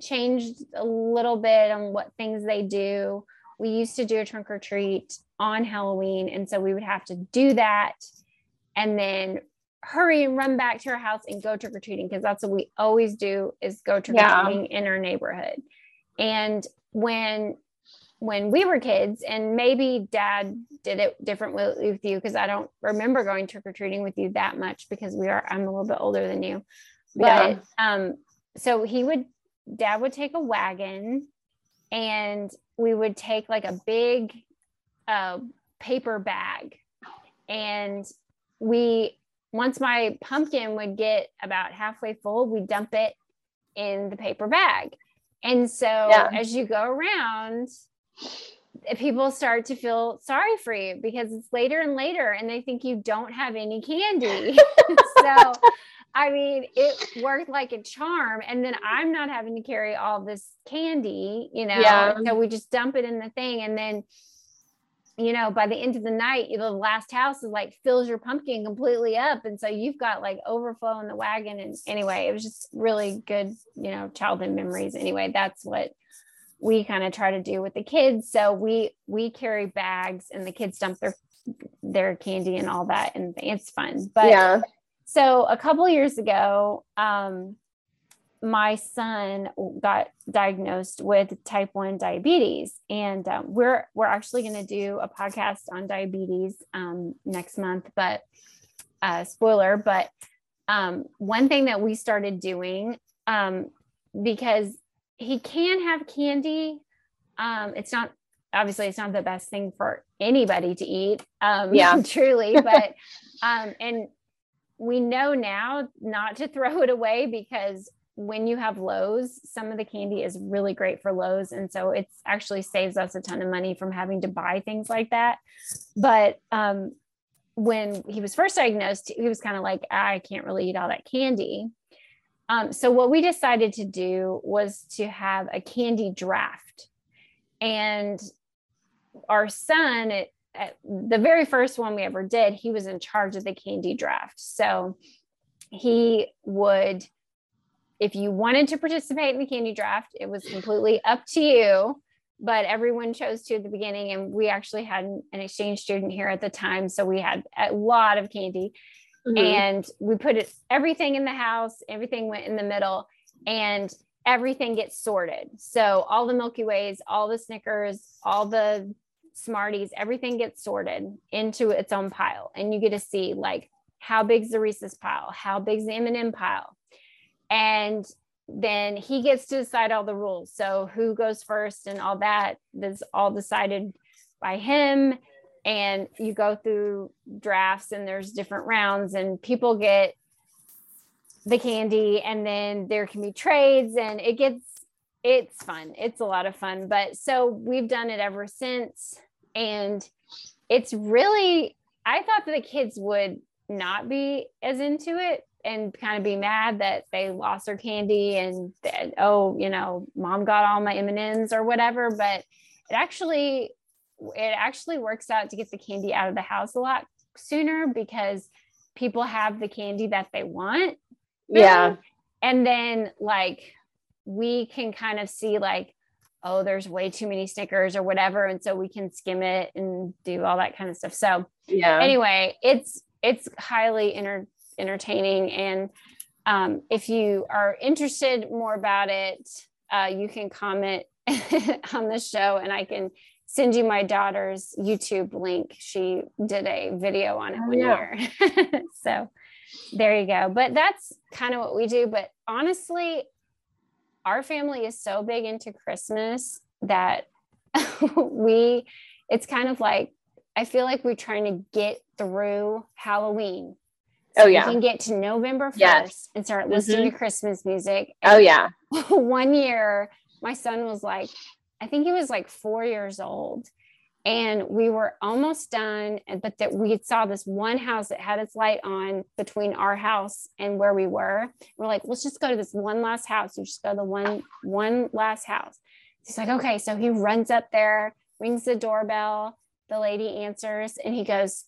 changed a little bit on what things they do. We used to do a trunk or treat on Halloween. And so we would have to do that and then hurry and run back to our house and go trick or treating because that's what we always do is go trick or treating in our neighborhood. And when when we were kids and maybe dad did it different with, with you because i don't remember going trick-or-treating with you that much because we are i'm a little bit older than you but Yeah. um so he would dad would take a wagon and we would take like a big uh, paper bag and we once my pumpkin would get about halfway full we dump it in the paper bag and so Yeah. as you go around eh, people start to feel sorry for you because it's later and later and they think you don't have any candy (laughs) so I mean, it worked like a charm. And then I'm not having to carry all this candy, you know. Yeah. So we just dump it in the thing. And then, you know, by the end of the night, the last house is like fills your pumpkin completely up. And so you've got like overflow in the wagon. And anyway, it was just really good, you know, childhood memories. Anyway, that's what we kind of try to do with the kids. So we we carry bags and the kids dump their their candy and all that and it's fun. But yeah. so a couple years ago, um, my son got diagnosed with type one diabetes, and um, we're we're actually going to do a podcast on diabetes um, next month. But uh, spoiler, but um, one thing that we started doing um, because he can have candy, um, it's not obviously it's not the best thing for anybody to eat. Um, Yeah. (laughs) truly, (laughs) but um, and we know now not to throw it away because when you have lows, some of the candy is really great for lows. And so it's actually saves us a ton of money from having to buy things like that. But um, when he was first diagnosed, he was kind of like, I can't really eat all that candy. Um, so what we decided to do was to have a candy draft. And our son, at the very first one we ever did, he was in charge of the candy draft. So he would, if you wanted to participate in the candy draft, it was completely up to you. But everyone chose to at the beginning, and we actually had an an exchange student here at the time, so we had a lot of candy Mhm. and we put it everything in the house everything went in the middle and everything gets sorted so all the milky ways all the snickers all the smarties everything gets sorted into its own pile and you get to see like how big's the reese's pile how big's the m&m pile and then he gets to decide all the rules. So who goes first and all that that's all decided by him. And you go through drafts and there's different rounds and people get the candy and then there can be trades and it gets it's fun. It's a lot of fun. But so we've done it ever since. And it's really i thought that the kids would not be as into it and kind of be mad that they lost their candy and that oh you know mom got all my m&ms or whatever but it actually it actually works out to get the candy out of the house a lot sooner because people have the candy that they want. Yeah. And then like we can kind of see like, oh, there's way too many Snickers or whatever. And so we can skim it and do all that kind of stuff. So Yeah. anyway, it's it's highly enter- entertaining. And um, if you are interested more about it, uh, you can comment (laughs) on the show and I can send you my daughter's YouTube link. She did a video on it Oh, one yeah. year. (laughs) so there you go. But that's kind of what we do. But honestly, our family is so big into Christmas that (laughs) we, it's kind of like, I feel like we're trying to get through Halloween. Oh, yeah. We can get to November 1st Yes. and start mm-hmm. listening to Christmas music. Oh yeah. (laughs) one year my son was like i think he was like four years old and we were almost done and- but that we saw this one house that had its light on between our house and where we were we're like let's just go to this one last house you just go to the one one last house he's like okay so he runs up there rings the doorbell the lady answers and he goes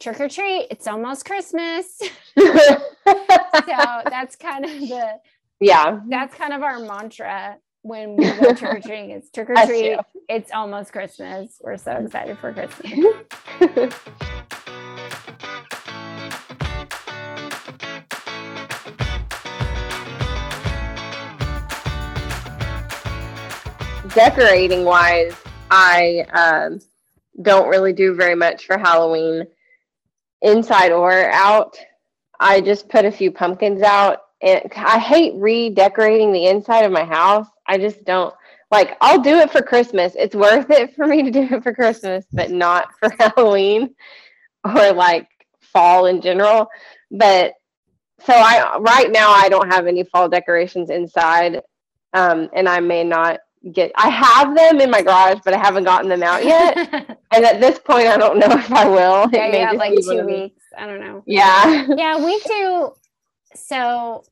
trick or treat it's almost christmas (laughs) so (laughs) that's kind of the yeah. that's kind of our mantra when we go trick or treating. It's trick or (laughs) treat. It's almost Christmas. We're so excited for Christmas. decorating wise, I um, don't really do very much for Halloween, inside or out. I just put a few pumpkins out, and I hate redecorating the inside of my house. I just don't like. I'll do it for Christmas. It's worth it for me to do it for Christmas, but not for (laughs) Halloween or like fall in general. But so I right now I don't have any fall decorations inside, um, and I may not get. I have them in my garage, but I haven't gotten them out yet. (laughs) and at this point, I don't know (laughs) if I will. It yeah, may yeah, just like be two weeks. I don't know. Yeah. (laughs) yeah, we do. So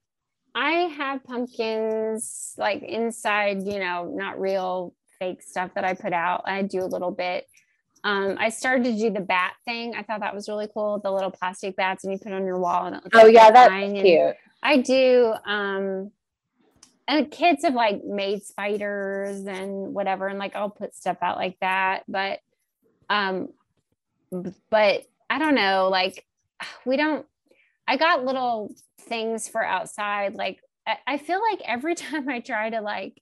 I have pumpkins like inside, you know, not real fake stuff that I put out. I do a little bit. Um, I started to do the bat thing. I thought that was really cool. The little plastic bats and you put on your wall and it looks Oh like yeah, that's cute. I do. Um, and kids have like made spiders and whatever, and like I'll put stuff out like that. But, um, but I don't know. Like, we don't. I got little things for outside. Like, I, I feel like every (laughs) time I try to like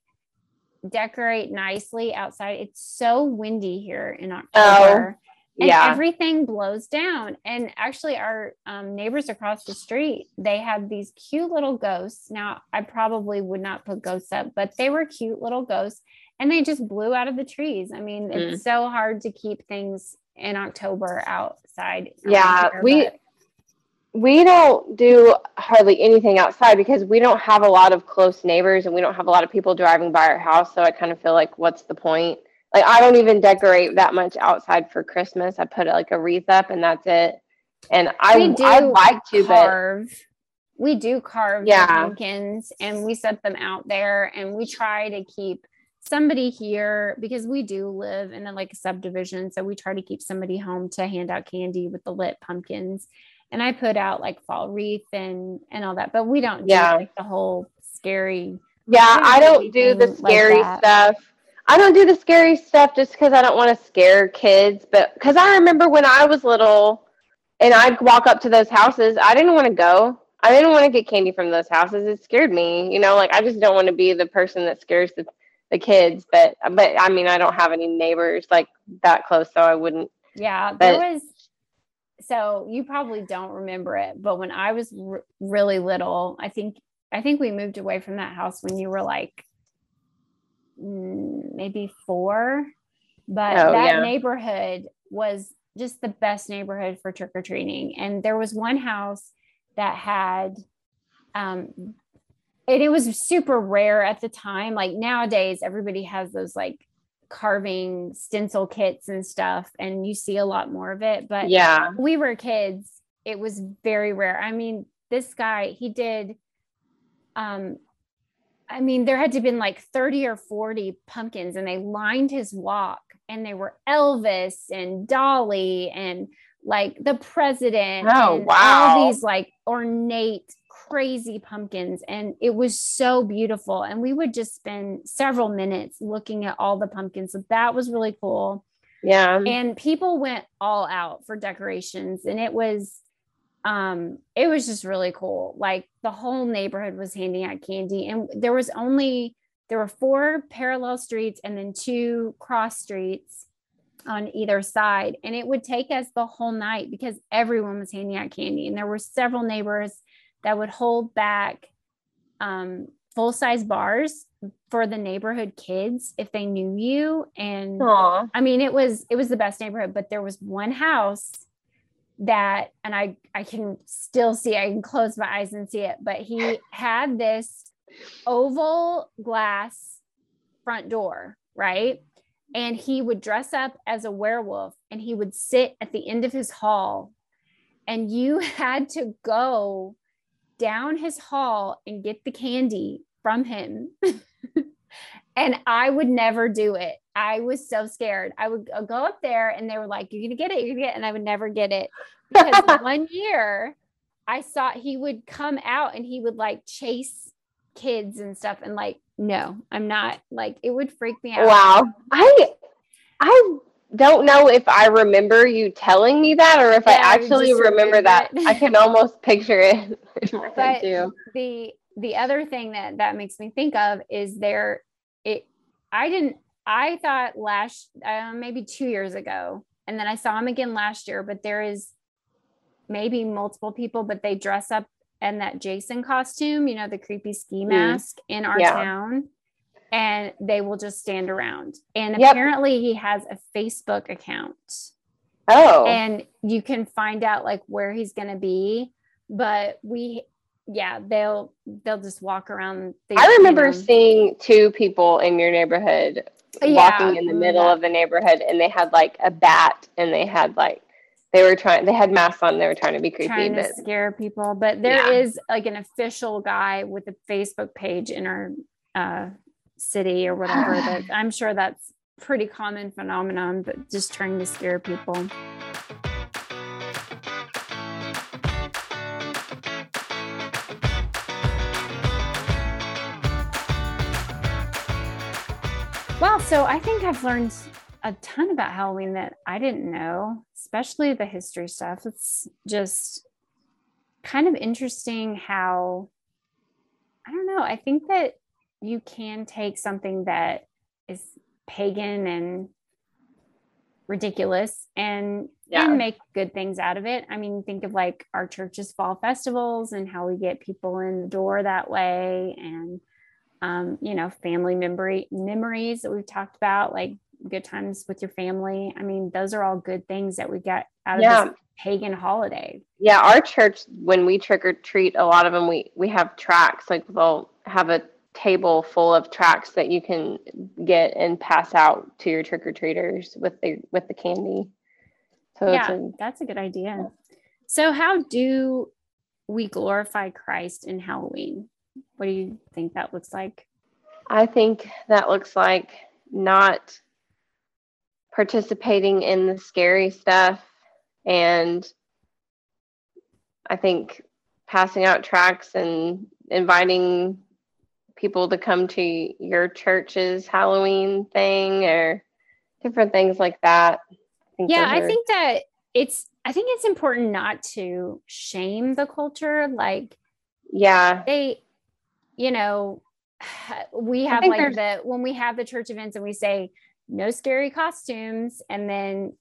decorate nicely outside, it's so windy here in October. And Yeah. everything blows down. And actually, our um, neighbors across the street, they had these cute little ghosts. Now, I probably would not put ghosts up, but they were cute little ghosts and they just blew out of the trees. I mean, Mm. it's so hard to keep things in October outside. around Yeah, here, we- but- we don't do hardly anything outside because we don't have a lot of close neighbors and we don't have a lot of people driving by our house. So I kind of feel like, what's the point? Like, I don't even decorate that much outside for Christmas. I put like a wreath up and that's it. And I, I like to, but carve. We do carve Yeah. pumpkins and we set them out there and we try to keep somebody here because we do live in a, like a subdivision. So we try to keep somebody home to hand out candy with the lit pumpkins. And I put out like fall wreath and and all that, but we don't do Yeah. like the whole scary. yeah, I don't do the anything like scary stuff. I don't do the scary stuff just because I don't want to scare kids. But because I remember when I was little and I'd walk up to those houses, I didn't want to go. I didn't want to get candy from those houses. It scared me. You know, like I just don't want to be the person that scares the, the kids. But but I mean, I don't have any neighbors like that close, so I wouldn't. Yeah, there was. So you probably don't remember it, but when I was r- really little, I think I think we moved away from that house when you were like maybe four. But Oh, that yeah. neighborhood was just the best neighborhood for trick or treating, and there was one house that had um and it was super rare at the time like nowadays everybody has those like carving stencil kits and stuff and you see a lot more of it but Yeah. we were kids it was very rare i mean this guy he did um i mean there had to have been like 30 or 40 pumpkins and they lined his walk and they were elvis and dolly and like the president Oh, and wow. all these like ornate crazy pumpkins. And it was so beautiful. And we would just spend several minutes looking at all the pumpkins. So that was really cool. Yeah. and people went all out for decorations. And it was um it was just really cool. Like the whole neighborhood was handing out candy and there was only there were four parallel streets and then two cross streets on either side. And it would take us the whole night because everyone was handing out candy and there were several neighbors that would hold back um full size bars for the neighborhood kids if they knew you. And Aw. I mean, it was it was the best neighborhood, but there was one house that, and I I can still see. I can close my eyes and see it, but he had this oval glass front door, right? And he would dress up as a werewolf, and he would sit at the end of his hall, and you (laughs) had to go down his hall and get the candy from him. (laughs) and I would never do it. I was so scared. I would go- up there and they were like, You're gonna get it, you're gonna get it. And I would never get it. Because (laughs) one year I saw he would come out and he would like chase kids and stuff. And like, no, I'm not like it would freak me out. Wow. I I don't know if I remember you telling me that or if I Yeah, I actually remember that. I can almost picture it (laughs) But- the the other thing that that makes me think of is there it i didn't I thought last, uh, maybe two years ago, and then I saw him again last year, but there is maybe multiple people, but they dress up in that Jason costume, you know, the creepy ski mask mm. in our yeah. town. And they will just stand around. And yep. apparently he has a Facebook account. Oh. And you can find out like where he's going to be. But we, yeah, they'll, they'll just walk around. The, I remember you know, seeing two people in your neighborhood yeah, walking in the middle yeah. of the neighborhood and they had like a bat and they had like they were trying they had masks on they were trying to be creepy trying but, to scare people but there yeah. is like an official guy with a facebook page in our uh, city or whatever (sighs) that i'm sure that's pretty common phenomenon but just trying to scare people so I think I've learned a ton about Halloween that I didn't know, especially the history stuff. It's just kind of interesting how I don't know. I think that you can take something that is pagan and ridiculous and, yeah. and make good things out of it. I mean, think of like our church's fall festivals and how we get people in the door that way and um, you know, family memory memories that we've talked about, like good times with your family. I mean, those are all good things that we get out of yeah. this pagan holiday. Yeah, our church when we trick or treat, a lot of them we we have tracts. Like they'll have a table full of tracts that you can get and pass out to your trick or treaters with the with the candy. So yeah, a, that's a good idea. So how do we glorify Christ in Halloween? What do you think that looks like? I think that looks like not participating in the scary stuff and I think passing out tracts and inviting people to come to your church's Halloween thing or different things like that. I yeah, are... I think that it's I think it's important not to shame the culture like yeah. They you know, (sighs) we have like there's... the when we have the church events and we say no scary costumes and then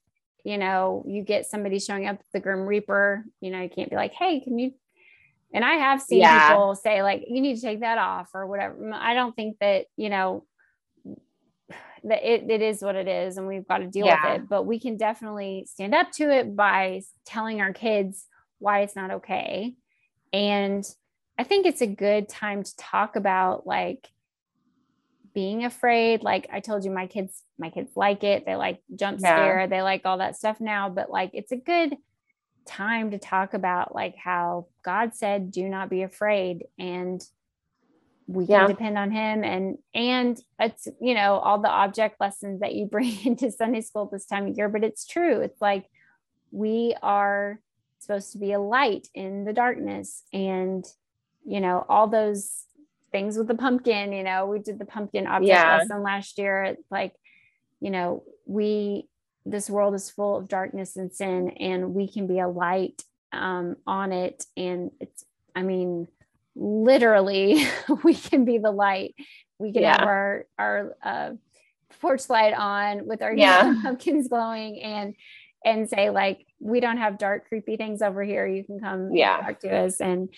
you know you get somebody showing up the grim reaper you know you can't be like hey can you and i have seen yeah. people say like you need to take that off or whatever i don't think that you know (sighs) that it, it is what it is and we've got to deal yeah. with it but we can definitely stand up to it by telling our kids why it's not okay and i think it's a good time to talk about like being afraid. Like i told you my kids my kids like it. They like jump scare. Yeah. they like all that stuff now. But like it's a good time to talk about like how god said do not be afraid. And we can yeah. depend on him. And and it's you know all the object lessons that you (laughs) bring into sunday school this time of year. But it's true. It's like we are supposed to be a light in the darkness. And you know all those things with the pumpkin you know we did the pumpkin object yeah. lesson last year it's like you know we this world is full of darkness and sin and we can be a light um, on it and it's i mean literally (laughs) we can be the light we can yeah. have our our uh, porch light on with our yeah. (laughs) pumpkins glowing and and say like we don't have dark creepy things over here you can come yeah. talk to us and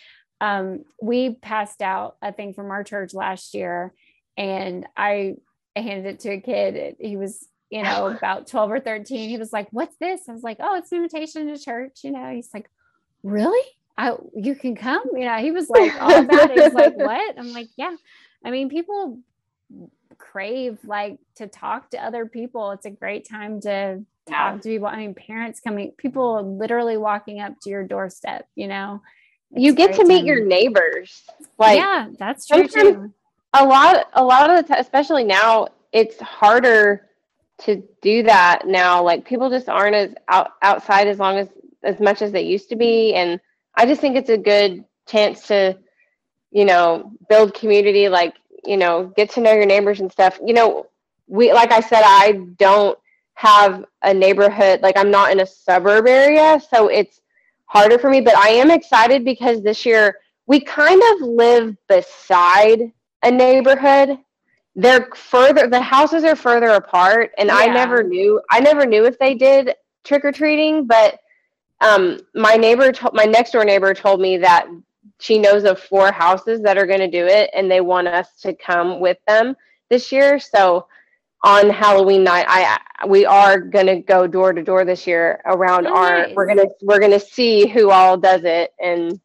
um, we passed out a thing from our church last year and I handed it to a kid. He was, you know, (laughs) about 12 or 13. He was like, What's this? I was like, Oh, it's an invitation to church. You know, he's like, Really? I, you can come? You know, he was like, (laughs) All about it. He's like, What? I'm like, Yeah. I mean, people crave like to talk to other people. It's a great time to talk to people. I mean, parents coming, people literally walking up to your doorstep, you know, you get to meet your neighbors. Like yeah, that's true too. A lot, a lot of the time, especially now, it's harder to do that now. Like people just aren't as out, outside as long as as much as they used to be, and I just think it's a good chance to, you know, build community. Like you know, get to know your neighbors and stuff. You know, we like I said, I don't have a neighborhood. Like I'm not in a suburb area, so it's harder for me, but I am excited because this year we kind of live beside a neighborhood. they're further the houses are further apart and i never knew i never knew if they did trick-or-treating but um my neighbor my next door neighbor told me that she knows of four houses that are going to do it and they want us to come with them this year so on halloween night i we are going to go door to door this year around Oh, our nice. we're to we're to see who all does it and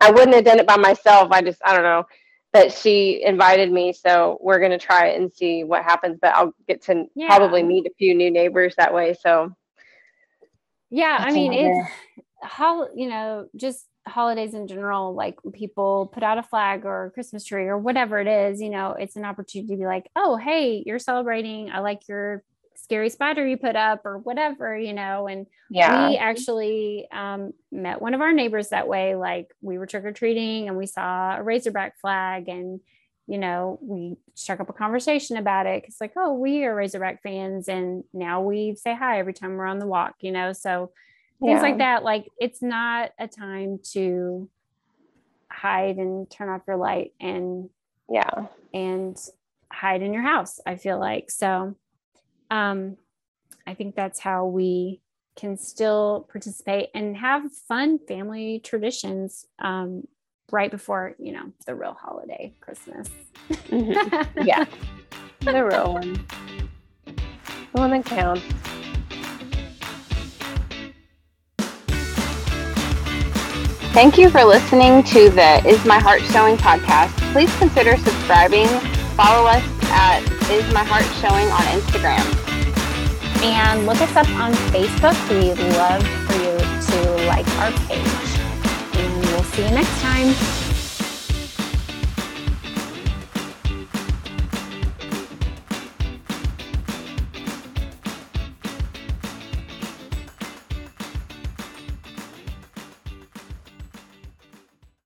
i wouldn't have done it by myself i just i don't know but she invited me so we're going to try it and see what happens but i'll get to Yeah. probably meet a few new neighbors that way so Yeah, I mean, it's how you know, just holidays in general, like people put out a flag or a Christmas tree or whatever it is, you know, it's an opportunity to be like, oh, hey, you're celebrating. I like your scary spider you put up or whatever, you know, and yeah we actually um, met one of our neighbors that way. Like we were trick or treating and we saw a Razorback flag, and you know, we struck up a conversation about it. It's like, oh, we are Razorback fans, and now we say hi every time we're on the walk. You know, so things Yeah. like that. Like it's not a time to hide and turn off your light and yeah and hide in your house i feel like so um i think that's how we can still participate and have fun family traditions um right before you know the real holiday christmas Mhm. (laughs) yeah the real one the one that counts Thank you for listening to the Is My Heart Showing podcast. Please consider subscribing. Follow us at Is My Heart Showing on Instagram. and look us up on facebook we love for you to like our page and we'll see you next time